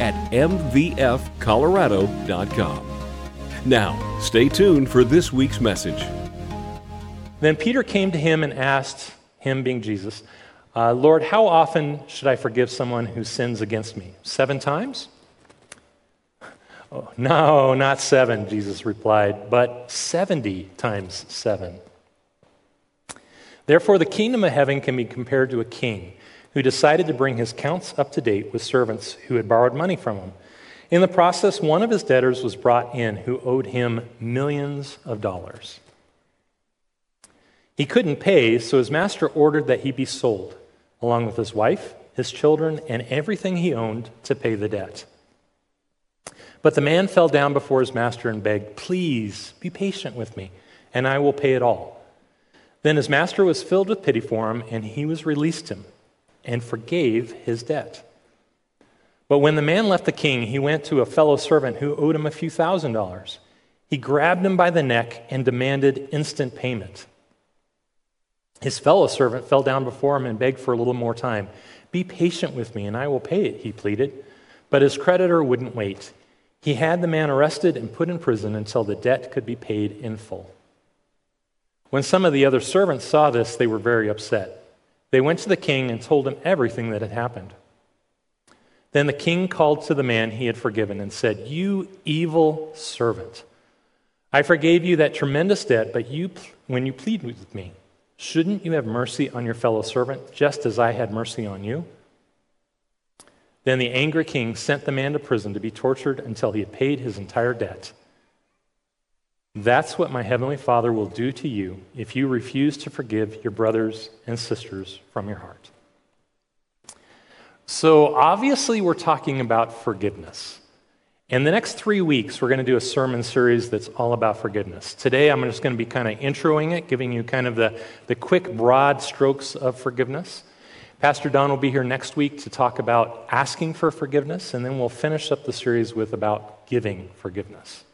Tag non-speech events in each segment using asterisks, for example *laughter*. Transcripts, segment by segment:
at mvfcolorado.com. Now, stay tuned for this week's message. Then Peter came to him and asked him, being Jesus, uh, Lord, how often should I forgive someone who sins against me? Seven times? Oh, no, not seven, Jesus replied, but 70 times seven. Therefore, the kingdom of heaven can be compared to a king who decided to bring his accounts up to date with servants who had borrowed money from him. In the process, one of his debtors was brought in who owed him millions of dollars. He couldn't pay, so his master ordered that he be sold, along with his wife, his children, and everything he owned to pay the debt. But the man fell down before his master and begged, Please be patient with me, and I will pay it all. Then his master was filled with pity for him, and he was released him and forgave his debt. But when the man left the king, he went to a fellow servant who owed him a few thousand dollars. He grabbed him by the neck and demanded instant payment. His fellow servant fell down before him and begged for a little more time. Be patient with me, and I will pay it, he pleaded. But his creditor wouldn't wait. He had the man arrested and put in prison until the debt could be paid in full. When some of the other servants saw this, they were very upset. They went to the king and told him everything that had happened. Then the king called to the man he had forgiven and said, You evil servant, I forgave you that tremendous debt, but you, when you plead with me, shouldn't you have mercy on your fellow servant, just as I had mercy on you? Then the angry king sent the man to prison to be tortured until he had paid his entire debt. That's what my heavenly Father will do to you if you refuse to forgive your brothers and sisters from your heart. So, obviously, we're talking about forgiveness. In the next three weeks, we're going to do a sermon series that's all about forgiveness. Today, I'm just going to be kind of introing it, giving you kind of the, the quick, broad strokes of forgiveness. Pastor Don will be here next week to talk about asking for forgiveness, and then we'll finish up the series with about giving forgiveness.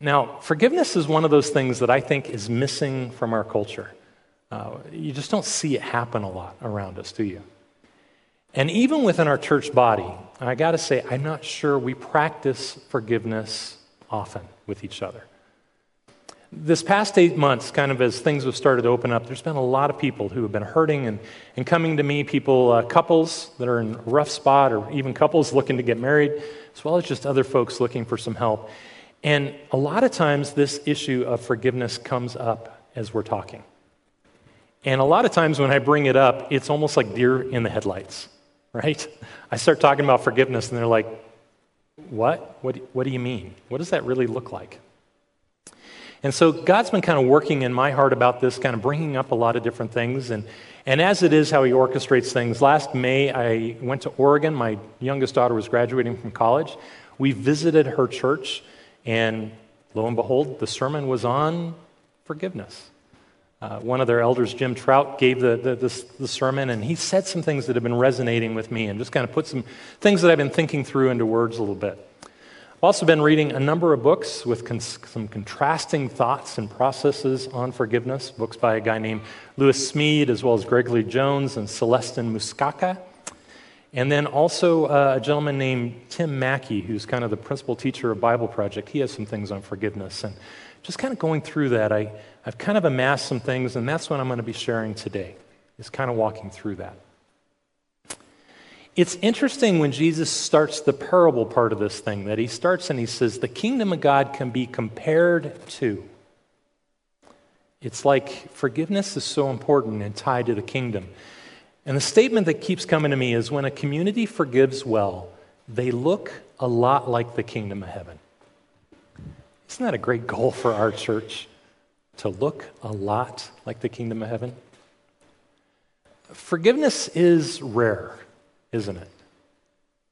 Now, forgiveness is one of those things that I think is missing from our culture. Uh, you just don't see it happen a lot around us, do you? And even within our church body, I got to say, I'm not sure we practice forgiveness often with each other. This past eight months, kind of as things have started to open up, there's been a lot of people who have been hurting and, and coming to me, people, uh, couples that are in a rough spot, or even couples looking to get married, as well as just other folks looking for some help. And a lot of times, this issue of forgiveness comes up as we're talking. And a lot of times, when I bring it up, it's almost like deer in the headlights, *laughs* right? I start talking about forgiveness, and they're like, What? What, what do you mean? What does that really look like? And so God's been kind of working in my heart about this, kind of bringing up a lot of different things. And, and as it is how He orchestrates things, last May I went to Oregon. My youngest daughter was graduating from college. We visited her church, and lo and behold, the sermon was on forgiveness. Uh, one of their elders, Jim Trout, gave the, the, the, the, sermon, and he said some things that have been resonating with me and just kind of put some things that I've been thinking through into words a little bit. I've also been reading a number of books with cons- some contrasting thoughts and processes on forgiveness, books by a guy named Lewis Smedes, as well as Gregory Jones and Celestin Musekura. And then also uh, a gentleman named Tim Mackie, who's kind of the principal teacher of Bible Project. He has some things on forgiveness. And just kind of going through that, I, I've kind of amassed some things, and that's what I'm going to be sharing today, is kind of walking through that. It's interesting when Jesus starts the parable part of this thing that he starts and he says, The kingdom of God can be compared to. It's like forgiveness is so important and tied to the kingdom. And the statement that keeps coming to me is when a community forgives well, they look a lot like the kingdom of heaven. Isn't that a great goal for our church? To look a lot like the kingdom of heaven? Forgiveness is rare isn't it?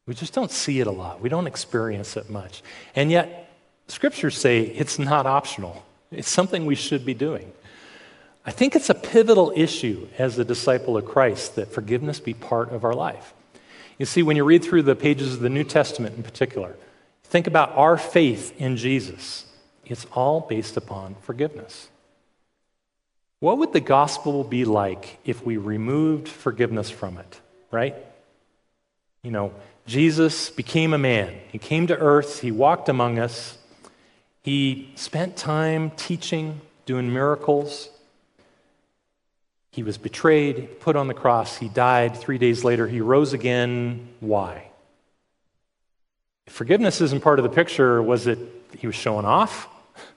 We just don't see it a lot. We don't experience it much. And yet, scriptures say it's not optional, it's something we should be doing. I think it's a pivotal issue as a disciple of Christ that forgiveness be part of our life. You see, when you read through the pages of the New Testament in particular, think about our faith in Jesus. It's all based upon forgiveness. What would the gospel be like if we removed forgiveness from it, right? You know, Jesus became a man. He came to earth, he walked among us, he spent time teaching, doing miracles. He was betrayed, put on the cross, he died. Three days later, he rose again. Why? If forgiveness isn't part of the picture, was it he was showing off? *laughs*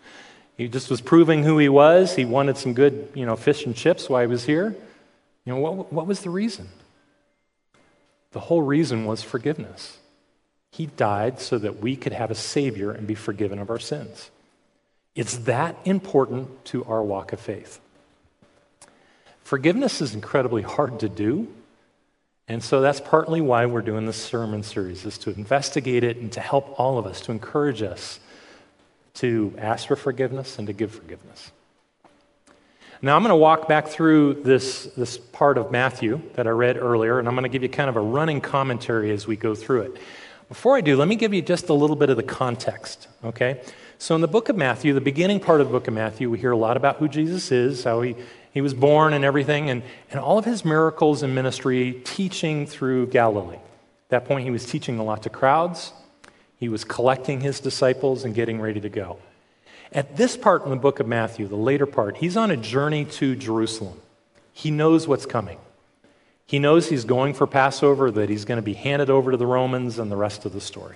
He just was proving who he was. He wanted some good, you know, fish and chips while he was here. You know, what, what was the reason? The whole reason was forgiveness. He died so that we could have a Savior and be forgiven of our sins. It's that important to our walk of faith. Forgiveness is incredibly hard to do. And so that's partly why we're doing this sermon series, is to investigate it and to help all of us, to encourage us to ask for forgiveness and to give forgiveness. Now, I'm going to walk back through this, this part of Matthew that I read earlier, and I'm going to give you kind of a running commentary as we go through it. Before I do, let me give you just a little bit of the context, okay? So, in the book of Matthew, the beginning part of the book of Matthew, we hear a lot about who Jesus is, how he, he was born and everything, and, and all of his miracles and ministry teaching through Galilee. At that point, he was teaching a lot to crowds, he was collecting his disciples and getting ready to go. At this part in the book of Matthew, the later part, he's on a journey to Jerusalem. He knows what's coming. He knows he's going for Passover, that he's going to be handed over to the Romans, and the rest of the story.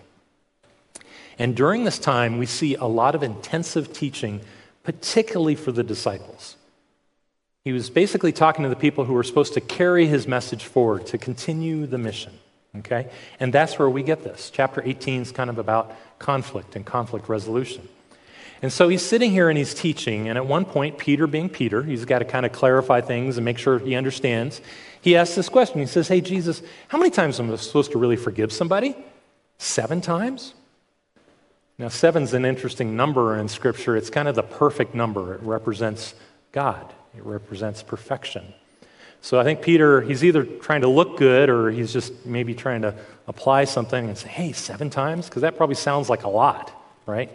And during this time, we see a lot of intensive teaching, particularly for the disciples. He was basically talking to the people who were supposed to carry his message forward, to continue the mission. Okay? And that's where we get this. Chapter 18 is kind of about conflict and conflict resolution. And so he's sitting here and he's teaching, and at one point, Peter, being Peter, he's got to kind of clarify things and make sure he understands. He asks this question. He says, Hey, Jesus, how many times am I supposed to really forgive somebody? Seven times? Now, seven's an interesting number in Scripture. It's kind of the perfect number, it represents God, it represents perfection. So I think Peter, he's either trying to look good or he's just maybe trying to apply something and say, hey, seven times? Because that probably sounds like a lot, right?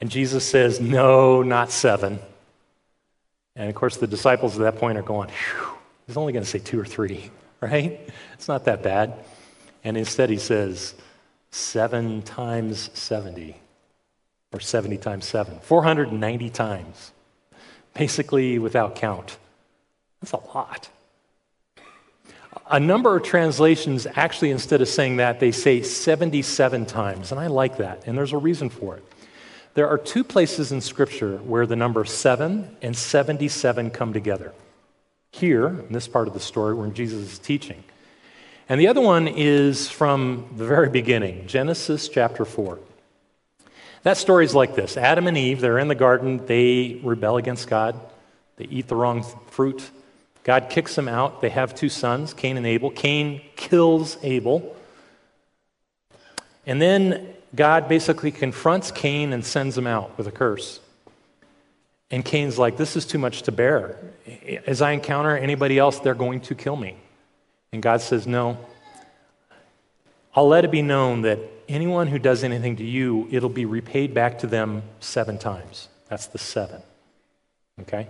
And Jesus says, no, not seven. And of course, the disciples at that point are going, he's only going to say two or three, *laughs* right? It's not that bad. And instead, he says, seven times 70, or 70 times seven, 490 times basically without count. That's a lot. A number of translations actually, instead of saying that, they say 77 times, and I like that, and there's a reason for it. There are two places in Scripture where the number 7 and 77 come together. Here, in this part of the story, where Jesus is teaching. And the other one is from the very beginning, Genesis chapter 4. That story is like this Adam and Eve, they're in the garden, they rebel against God, they eat the wrong fruit. God kicks them out. They have two sons, Cain and Abel. Cain kills Abel. And then God basically confronts Cain and sends him out with a curse. And Cain's like, This is too much to bear. As I encounter anybody else, they're going to kill me. And God says, No. I'll let it be known that anyone who does anything to you, it'll be repaid back to them seven times. That's the seven. Okay?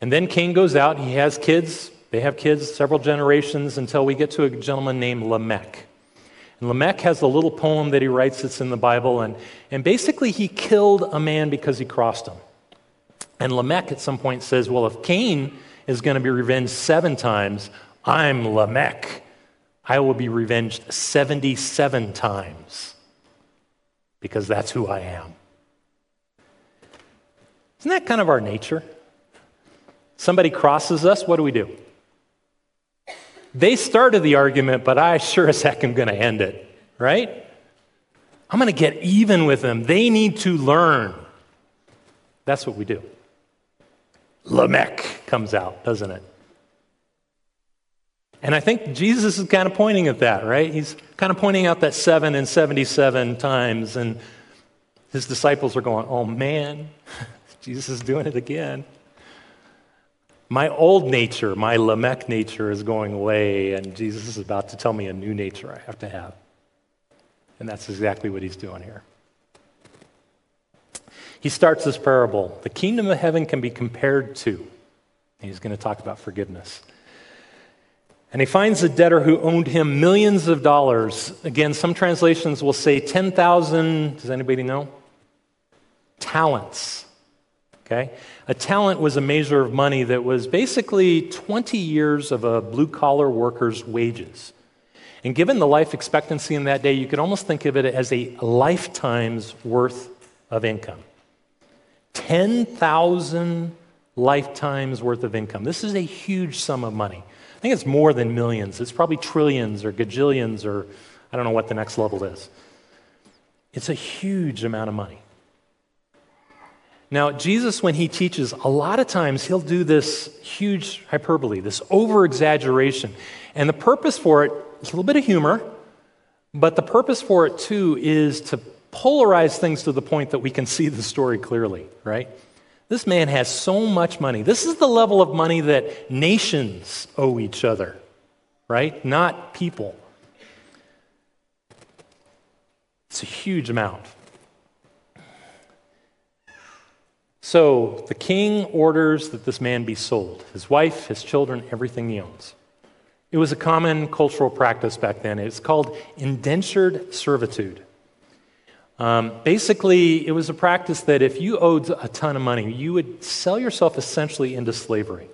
And then Cain goes out. He has kids. They have kids several generations until we get to a gentleman named Lamech. And Lamech has a little poem that he writes that's in the Bible. And, and basically, he killed a man because he crossed him. And Lamech at some point says, Well, if Cain is going to be revenged seven times, I'm Lamech. I will be revenged 77 times because that's who I am. Isn't that kind of our nature? Somebody crosses us, what do we do? They started the argument, but I sure as heck am going to end it, right? I'm going to get even with them. They need to learn. That's what we do. Lamech comes out, doesn't it? And I think Jesus is kind of pointing at that, right? He's kind of pointing out that seven and 77 times, and his disciples are going, oh man, *laughs* Jesus is doing it again. My old nature, my Lamech nature, is going away, and Jesus is about to tell me a new nature I have to have. And that's exactly what he's doing here. He starts this parable. The kingdom of heaven can be compared to, he's going to talk about forgiveness. And he finds a debtor who owed him millions of dollars. Again, some translations will say 10,000, does anybody know? Talents. Okay? A talent was a measure of money that was basically 20 years of a blue collar worker's wages. And given the life expectancy in that day, you could almost think of it as a lifetime's worth of income. 10,000 lifetimes worth of income. This is a huge sum of money. I think it's more than millions. It's probably trillions or gajillions or I don't know what the next level is. It's a huge amount of money. Now, Jesus, when he teaches, a lot of times he'll do this huge hyperbole, this over exaggeration. And the purpose for it is a little bit of humor, but the purpose for it too is to polarize things to the point that we can see the story clearly, right? This man has so much money. This is the level of money that nations owe each other, right? Not people. It's a huge amount. So the king orders that this man be sold his wife, his children, everything he owns. It was a common cultural practice back then. It's called indentured servitude. Um, basically, it was a practice that if you owed a ton of money, you would sell yourself essentially into slavery.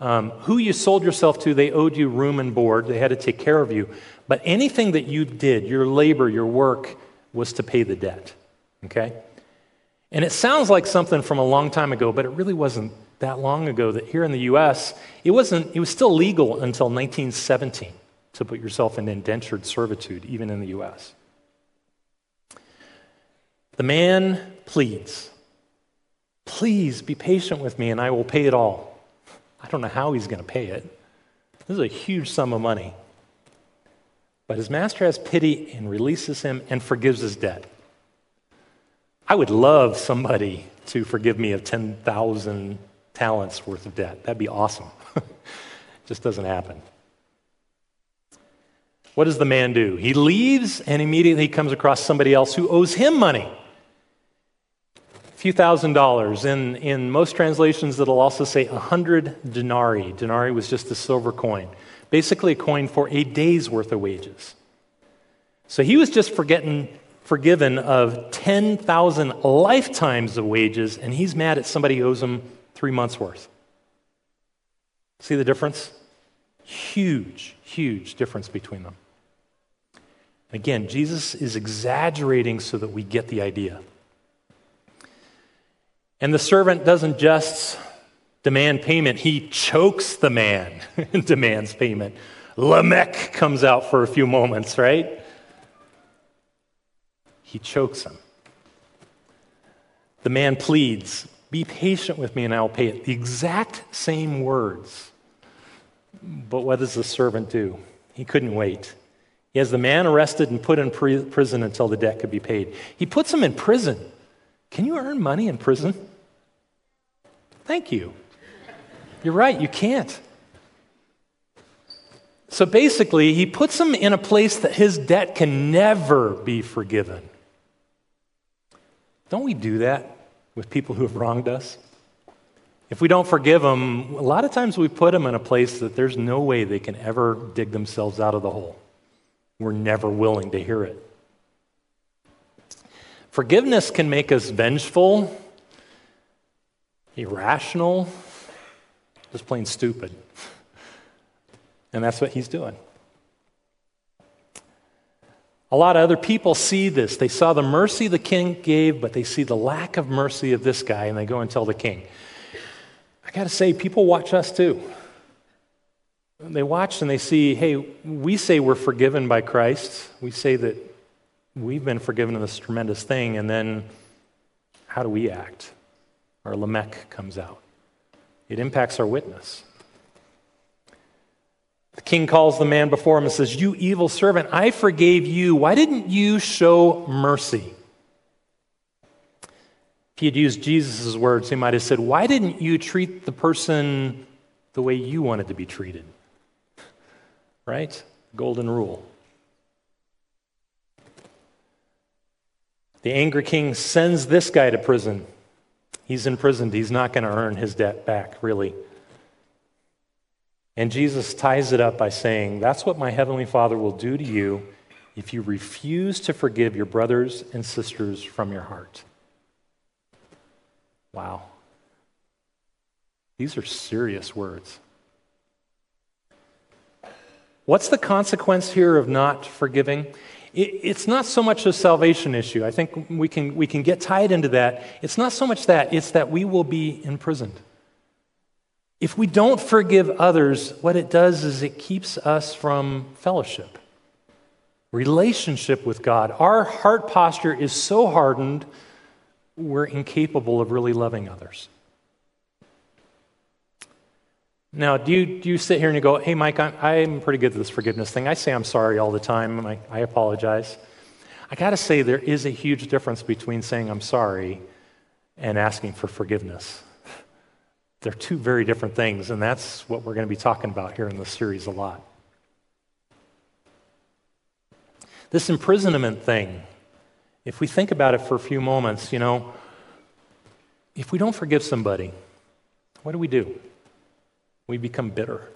Um, who you sold yourself to, they owed you room and board, they had to take care of you. But anything that you did, your labor, your work, was to pay the debt. Okay? And it sounds like something from a long time ago, but it really wasn't that long ago that here in the US, it wasn't it was still legal until 1917 to put yourself in indentured servitude even in the US. The man pleads, "Please be patient with me and I will pay it all." I don't know how he's going to pay it. This is a huge sum of money. But his master has pity and releases him and forgives his debt. I would love somebody to forgive me of 10,000 talents worth of debt. That'd be awesome. *laughs* Just doesn't happen. What does the man do? He leaves and immediately comes across somebody else who owes him money. Few thousand dollars. In, in most translations, it'll also say a hundred denarii. Denarii was just a silver coin, basically a coin for a day's worth of wages. So he was just forgiven of 10,000 lifetimes of wages, and he's mad at somebody who owes him three months' worth. See the difference? Huge, huge difference between them. Again, Jesus is exaggerating so that we get the idea. And the servant doesn't just demand payment, he chokes the man *laughs* and demands payment. Lamech comes out for a few moments, right? he chokes him. The man pleads, Be patient with me and I'll pay it. The exact same words. But what does the servant do? He couldn't wait. He has the man arrested and put in prison until the debt could be paid. He puts him in prison. Can you earn money in prison? Thank you. You're right, you can't. So basically, he puts him in a place that his debt can never be forgiven. Don't we do that with people who have wronged us? If we don't forgive them, a lot of times we put them in a place that there's no way they can ever dig themselves out of the hole. We're never willing to hear it. Forgiveness can make us vengeful, irrational, just plain stupid. And that's what he's doing. A lot of other people see this. They saw the mercy the king gave, but they see the lack of mercy of this guy, and they go and tell the king. I got to say, people watch us too. They watch and they see, hey, we say we're forgiven by Christ. We say that we've been forgiven of this tremendous thing, and then how do we act? Our Lamech comes out. It impacts our witness. The king calls the man before him and says, You evil servant, I forgave you. Why didn't you show mercy? If he had used Jesus' words, he might have said, Why didn't you treat the person the way you wanted to be treated? *laughs* Right? Golden rule. The angry king sends this guy to prison. He's imprisoned. He's not going to earn his debt back, really. And Jesus ties it up by saying, That's what my heavenly Father will do to you if you refuse to forgive your brothers and sisters from your heart. Wow. These are serious words. What's the consequence here of not forgiving? It's not so much a salvation issue. I think we can, we can get tied into that. It's not so much that, it's that we will be imprisoned. If we don't forgive others, what it does is it keeps us from fellowship, relationship with God. Our heart posture is so hardened, we're incapable of really loving others. Now, do you, do you sit here and you go, hey, Mike, I'm, I'm pretty good at this forgiveness thing. I say I'm sorry all the time. I, I apologize. I got to say, there is a huge difference between saying I'm sorry and asking for forgiveness. They're two very different things, and that's what we're going to be talking about here in this series a lot. This imprisonment thing, if we think about it for a few moments, you know, if we don't forgive somebody, what do we do? We become bitter.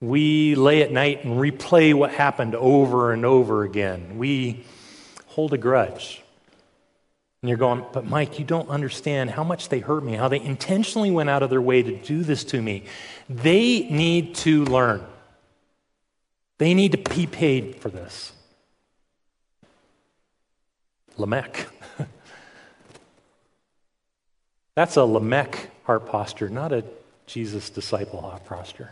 We lay at night and replay what happened over and over again. We hold a grudge. And you're going, but Mike, you don't understand how much they hurt me, how they intentionally went out of their way to do this to me. They need to learn. They need to be paid for this. Lamech. *laughs* That's a Lamech heart posture, not a Jesus' disciple heart posture.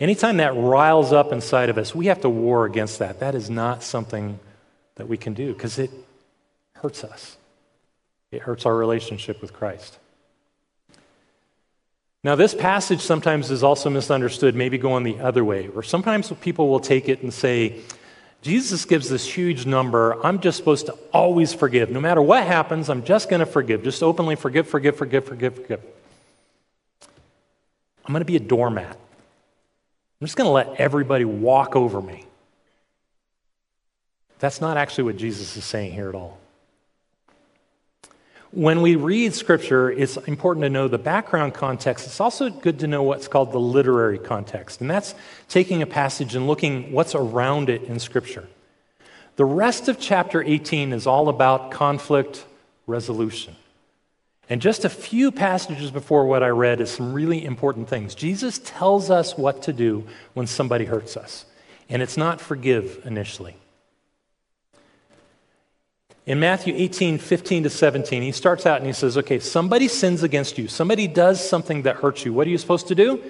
Anytime that riles up inside of us, we have to war against that. That is not something that we can do because it hurts us. It hurts our relationship with Christ. Now, this passage sometimes is also misunderstood, maybe going the other way, or sometimes people will take it and say, Jesus gives this huge number. I'm just supposed to always forgive. No matter what happens, I'm just going to forgive. Just openly forgive, forgive, forgive, forgive, forgive. I'm going to be a doormat. I'm just going to let everybody walk over me. That's not actually what Jesus is saying here at all. When we read scripture, it's important to know the background context. It's also good to know what's called the literary context, and that's taking a passage and looking what's around it in scripture. The rest of chapter 18 is all about conflict resolution. And just a few passages before what I read is some really important things. Jesus tells us what to do when somebody hurts us, and it's not forgive initially. In Matthew 18, 15 to 17, he starts out and he says, Okay, somebody sins against you. Somebody does something that hurts you. What are you supposed to do?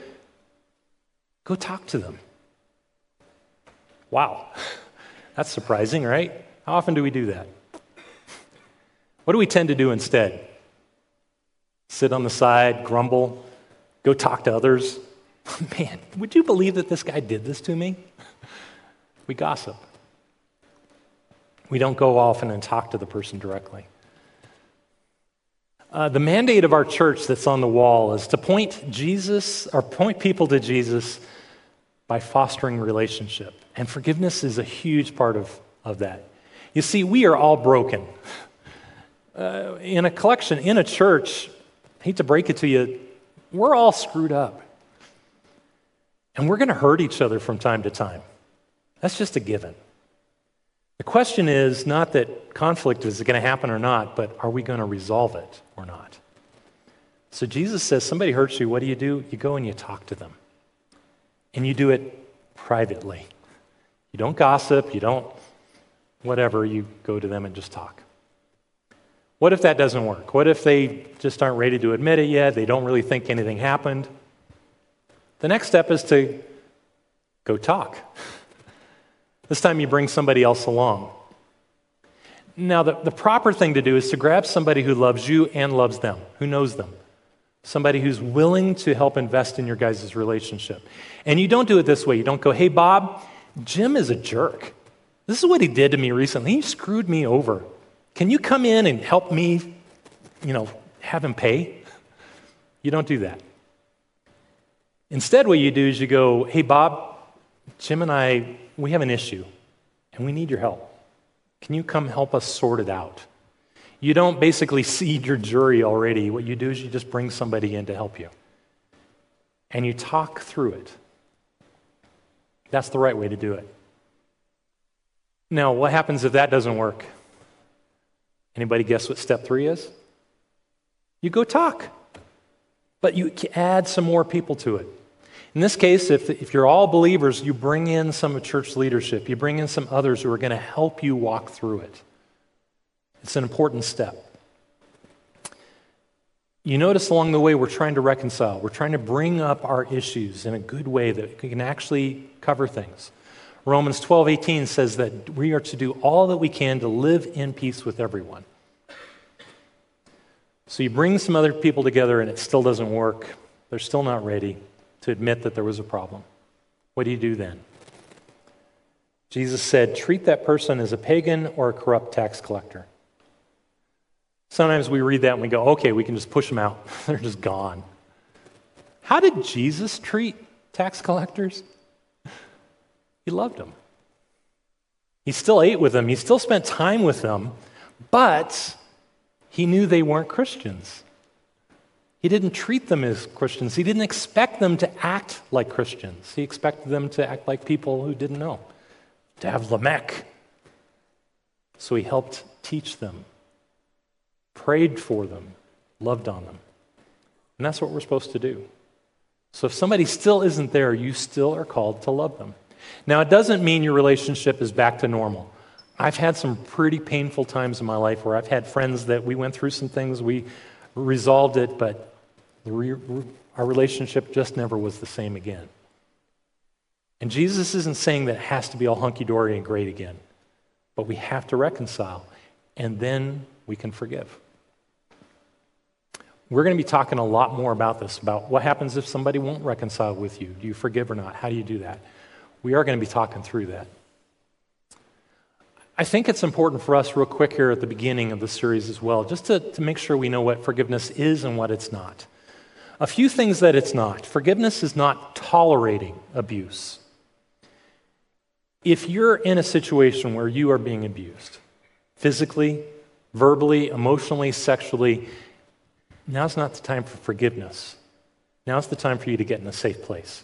Go talk to them. Wow. *laughs* That's surprising, right? How often do we do that? What do we tend to do instead? Sit on the side, grumble, go talk to others. *laughs* Man, would you believe that this guy did this to me? We gossip. We don't go often and talk to the person directly. Uh, the mandate of our church that's on the wall is to point Jesus or point people to Jesus by fostering relationship. And forgiveness is a huge part of, of that. You see, we are all broken. *laughs* Uh, in a collection, in a church, hate to break it to you, we're all screwed up. And we're going to hurt each other from time to time. That's just a given. The question is not that conflict is going to happen or not, but are we going to resolve it or not? So Jesus says, somebody hurts you, what do you do? You go and you talk to them. And you do it privately. You don't gossip, you don't whatever, you go to them and just talk. What if that doesn't work? What if they just aren't ready to admit it yet? They don't really think anything happened? The next step is to go talk. *laughs* This time you bring somebody else along. Now, the, the proper thing to do is to grab somebody who loves you and loves them, who knows them. somebody who's willing to help invest in your guys' relationship. And you don't do it this way. You don't go, hey, Bob, Jim is a jerk. This is what he did to me recently. He screwed me over. Can you come in and help me, you know, have him pay? You don't do that. Instead, what you do is you go, hey, Bob, Jim and I, we have an issue, and we need your help. Can you come help us sort it out? You don't basically seed your jury already. What you do is you just bring somebody in to help you. And you talk through it. That's the right way to do it. Now, what happens if that doesn't work? Anybody guess what step three is? You go talk. But you add some more people to it. In this case, if, if you're all believers, you bring in some church leadership. You bring in some others who are going to help you walk through it. It's an important step. You notice along the way, we're trying to reconcile. We're trying to bring up our issues in a good way that can actually cover things. Romans 12, 18 says that we are to do all that we can to live in peace with everyone. So you bring some other people together and it still doesn't work. They're still not ready to admit that there was a problem. What do you do then? Jesus said, treat that person as a pagan or a corrupt tax collector. Sometimes we read that and we go, okay, we can just push them out. *laughs* They're just gone. How did Jesus treat tax collectors? He loved them. He still ate with them, he still spent time with them, but he knew they weren't Christians. He didn't treat them as Christians. He didn't expect them to act like Christians. He expected them to act like people who didn't know, to have Lamech. So he helped teach them, prayed for them, loved on them. And that's what we're supposed to do. So if somebody still isn't there, you still are called to love them. Now, it doesn't mean your relationship is back to normal. I've had some pretty painful times in my life where I've had friends that we went through some things, we resolved it, but re- our relationship just never was the same again. And Jesus isn't saying that it has to be all hunky dory and great again, but we have to reconcile, and then we can forgive. We're going to be talking a lot more about this about what happens if somebody won't reconcile with you. Do you forgive or not? How do you do that? We are going to be talking through that. I think it's important for us, real quick, here at the beginning of the series as well, just to, to make sure we know what forgiveness is and what it's not. A few things that it's not. Forgiveness is not tolerating abuse. If you're in a situation where you are being abused, physically, verbally, emotionally, sexually, now's not the time for forgiveness. Now's the time for you to get in a safe place.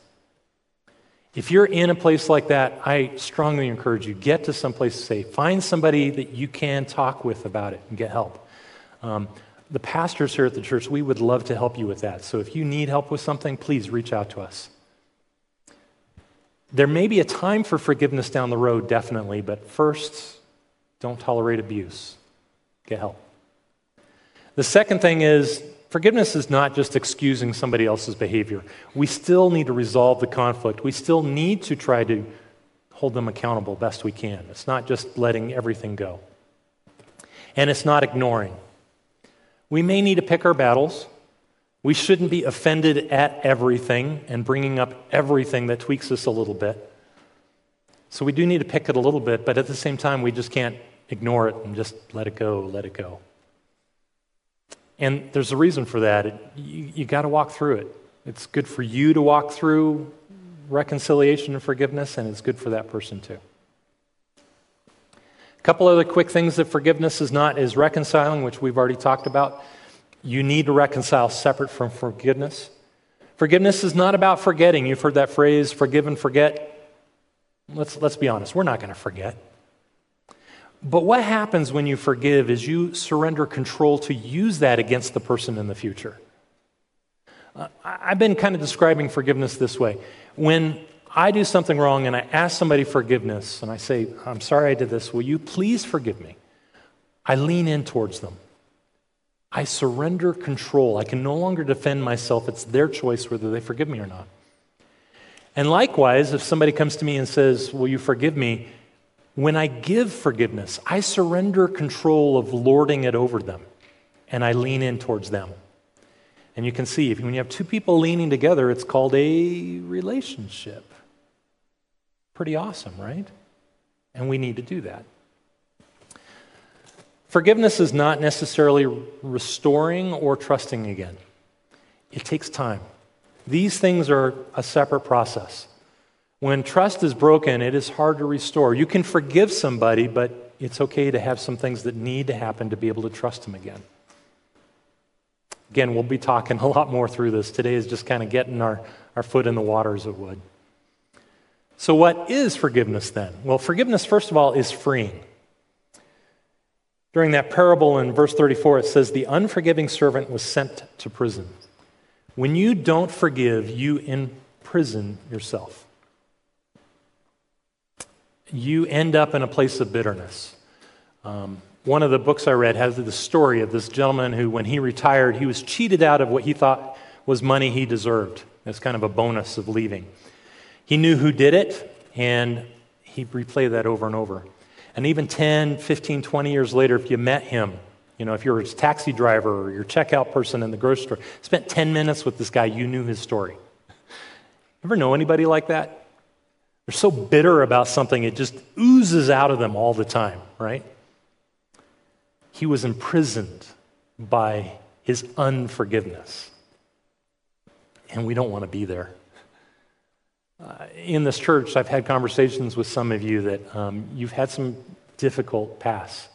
If you're in a place like that, I strongly encourage you get to some place safe. Find somebody that you can talk with about it and get help. Um, the pastors here at the church, we would love to help you with that. So if you need help with something, please reach out to us. There may be a time for forgiveness down the road, definitely, but first, don't tolerate abuse. Get help. The second thing is Forgiveness is not just excusing somebody else's behavior. We still need to resolve the conflict. We still need to try to hold them accountable best we can. It's not just letting everything go. And it's not ignoring. We may need to pick our battles. We shouldn't be offended at everything and bringing up everything that tweaks us a little bit. So we do need to pick it a little bit, but at the same time, we just can't ignore it and just let it go, let it go. And there's a reason for that. It, you you got to walk through it. It's good for you to walk through reconciliation and forgiveness, and it's good for that person too. A couple other quick things that forgiveness is not is reconciling, which we've already talked about. You need to reconcile separate from forgiveness. Forgiveness is not about forgetting. You've heard that phrase, forgive and forget. Let's, let's be honest, we're not going to forget. But what happens when you forgive is you surrender control to use that against the person in the future. Uh, I've been kind of describing forgiveness this way. When I do something wrong and I ask somebody forgiveness and I say, I'm sorry I did this, will you please forgive me? I lean in towards them. I surrender control. I can no longer defend myself. It's their choice whether they forgive me or not. And likewise, if somebody comes to me and says, Will you forgive me? When I give forgiveness, I surrender control of lording it over them and I lean in towards them. And you can see, if, when you have two people leaning together, it's called a relationship. Pretty awesome, right? And we need to do that. Forgiveness is not necessarily restoring or trusting again, it takes time. These things are a separate process. When trust is broken, it is hard to restore. You can forgive somebody, but it's okay to have some things that need to happen to be able to trust them again. Again, we'll be talking a lot more through this. Today is just kind of getting our, our foot in the water, as it would. So, what is forgiveness then? Well, forgiveness, first of all, is freeing. During that parable in verse 34, it says, The unforgiving servant was sent to prison. When you don't forgive, you imprison yourself. You end up in a place of bitterness. Um, one of the books I read has the story of this gentleman who, when he retired, he was cheated out of what he thought was money he deserved. It's kind of a bonus of leaving. He knew who did it, and he replayed that over and over. And even 10, 15, 20 years later, if you met him, you know, if you're a taxi driver or your checkout person in the grocery store, spent 10 minutes with this guy, you knew his story. *laughs* Ever know anybody like that? They're so bitter about something, it just oozes out of them all the time, right? He was imprisoned by his unforgiveness. And we don't want to be there. Uh, in this church, I've had conversations with some of you that um, you've had some difficult pasts,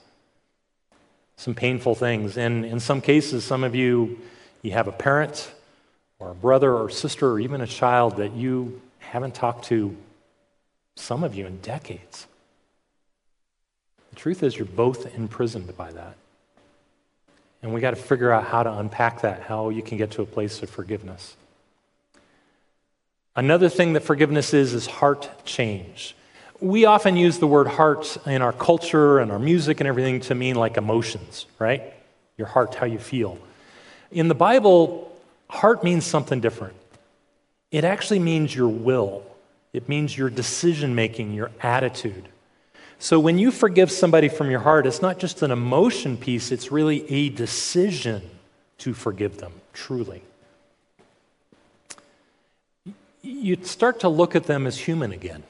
some painful things. And in some cases, some of you, you have a parent or a brother or sister or even a child that you haven't talked to, some of you, in decades. The truth is, you're both imprisoned by that. And we got to figure out how to unpack that, how you can get to a place of forgiveness. Another thing that forgiveness is is heart change. We often use the word heart in our culture and our music and everything to mean like emotions, right? Your heart, how you feel. In the Bible, heart means something different. It actually means your will, it means your decision making, your attitude. So when you forgive somebody from your heart, it's not just an emotion piece, it's really a decision to forgive them, truly you start to look at them as human again.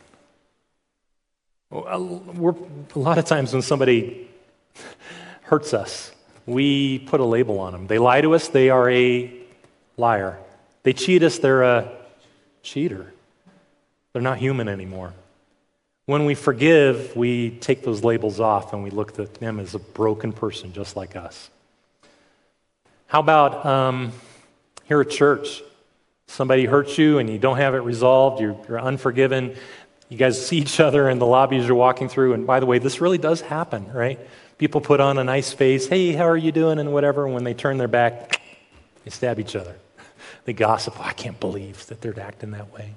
We're, a lot of times when somebody *laughs* hurts us, we put a label on them. They lie to us, they are a liar. They cheat us, they're a cheater. They're not human anymore. When we forgive, we take those labels off and we look at them as a broken person just like us. How about um, here at church? somebody hurts you and you don't have it resolved, you're, you're unforgiven, you guys see each other in the lobbies you're walking through. And by the way, this really does happen, right? People put on a nice face, hey, how are you doing, and whatever. And when they turn their back, they stab each other. *laughs* They gossip, oh, I can't believe that they're acting that way.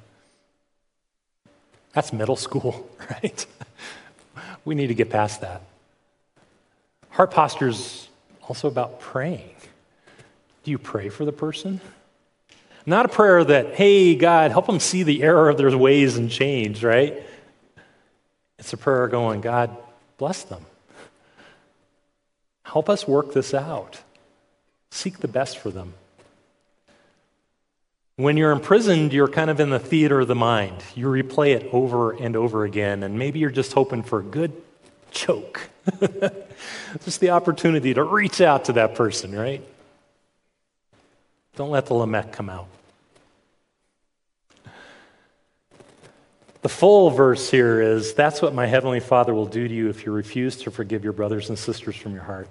That's middle school, *laughs* right? we need to get past that. Heart posture is also about praying. Do you pray for the person? Not a prayer that, hey, God, help them see the error of their ways and change, right? It's a prayer going, God, bless them. Help us work this out. Seek the best for them. When you're imprisoned, you're kind of in the theater of the mind. You replay it over and over again, and maybe you're just hoping for a good choke. *laughs* just the opportunity to reach out to that person, right? Don't let the Lamech come out. The full verse here is That's what my heavenly Father will do to you if you refuse to forgive your brothers and sisters from your heart.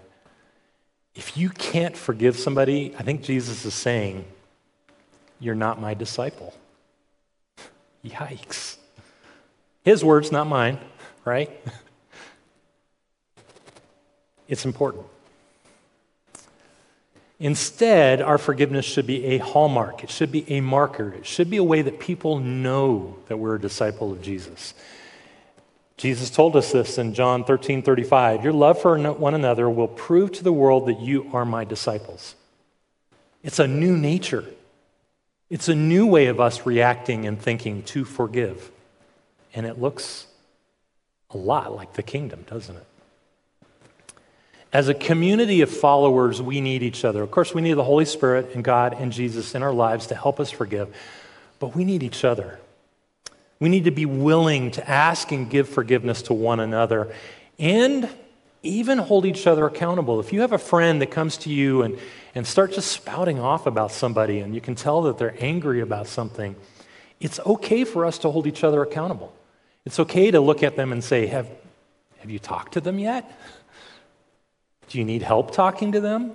If you can't forgive somebody, I think Jesus is saying, You're not my disciple. Yikes. His words, not mine, right? *laughs* It's important. Instead, our forgiveness should be a hallmark. It should be a marker. It should be a way that people know that we're a disciple of Jesus. Jesus told us this in John 13 35. Your love for one another will prove to the world that you are my disciples. It's a new nature, it's a new way of us reacting and thinking to forgive. And it looks a lot like the kingdom, doesn't it? As a community of followers, we need each other. Of course, we need the Holy Spirit and God and Jesus in our lives to help us forgive, but we need each other. We need to be willing to ask and give forgiveness to one another and even hold each other accountable. If you have a friend that comes to you and, and starts just spouting off about somebody and you can tell that they're angry about something, it's okay for us to hold each other accountable. It's okay to look at them and say, Have, have you talked to them yet? Do you need help talking to them?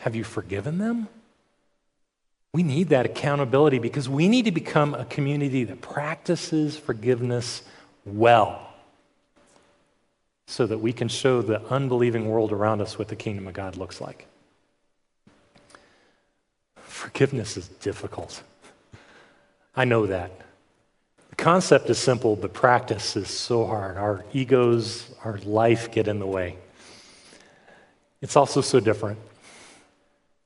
Have you forgiven them? We need that accountability because we need to become a community that practices forgiveness well so that we can show the unbelieving world around us what the kingdom of God looks like. Forgiveness is difficult. I know that. The concept is simple, but practice is so hard. Our egos, our life get in the way. It's also so different.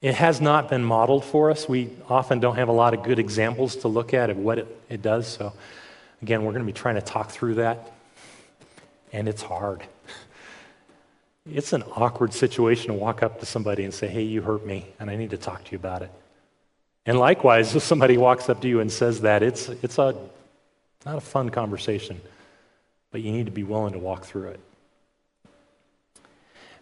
It has not been modeled for us. We often don't have a lot of good examples to look at of what it, it does. So, again, we're going to be trying to talk through that. And it's hard. It's an awkward situation to walk up to somebody and say, Hey, you hurt me, and I need to talk to you about it. And likewise, if somebody walks up to you and says that, it's, it's a, not a fun conversation, but you need to be willing to walk through it.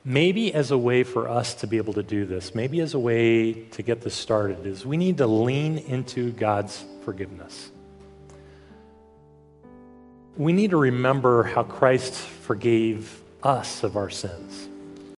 Maybe as a way for us to be able to do this, maybe as a way to get this started, is we need to lean into God's forgiveness. We need to remember how Christ forgave us of our sins.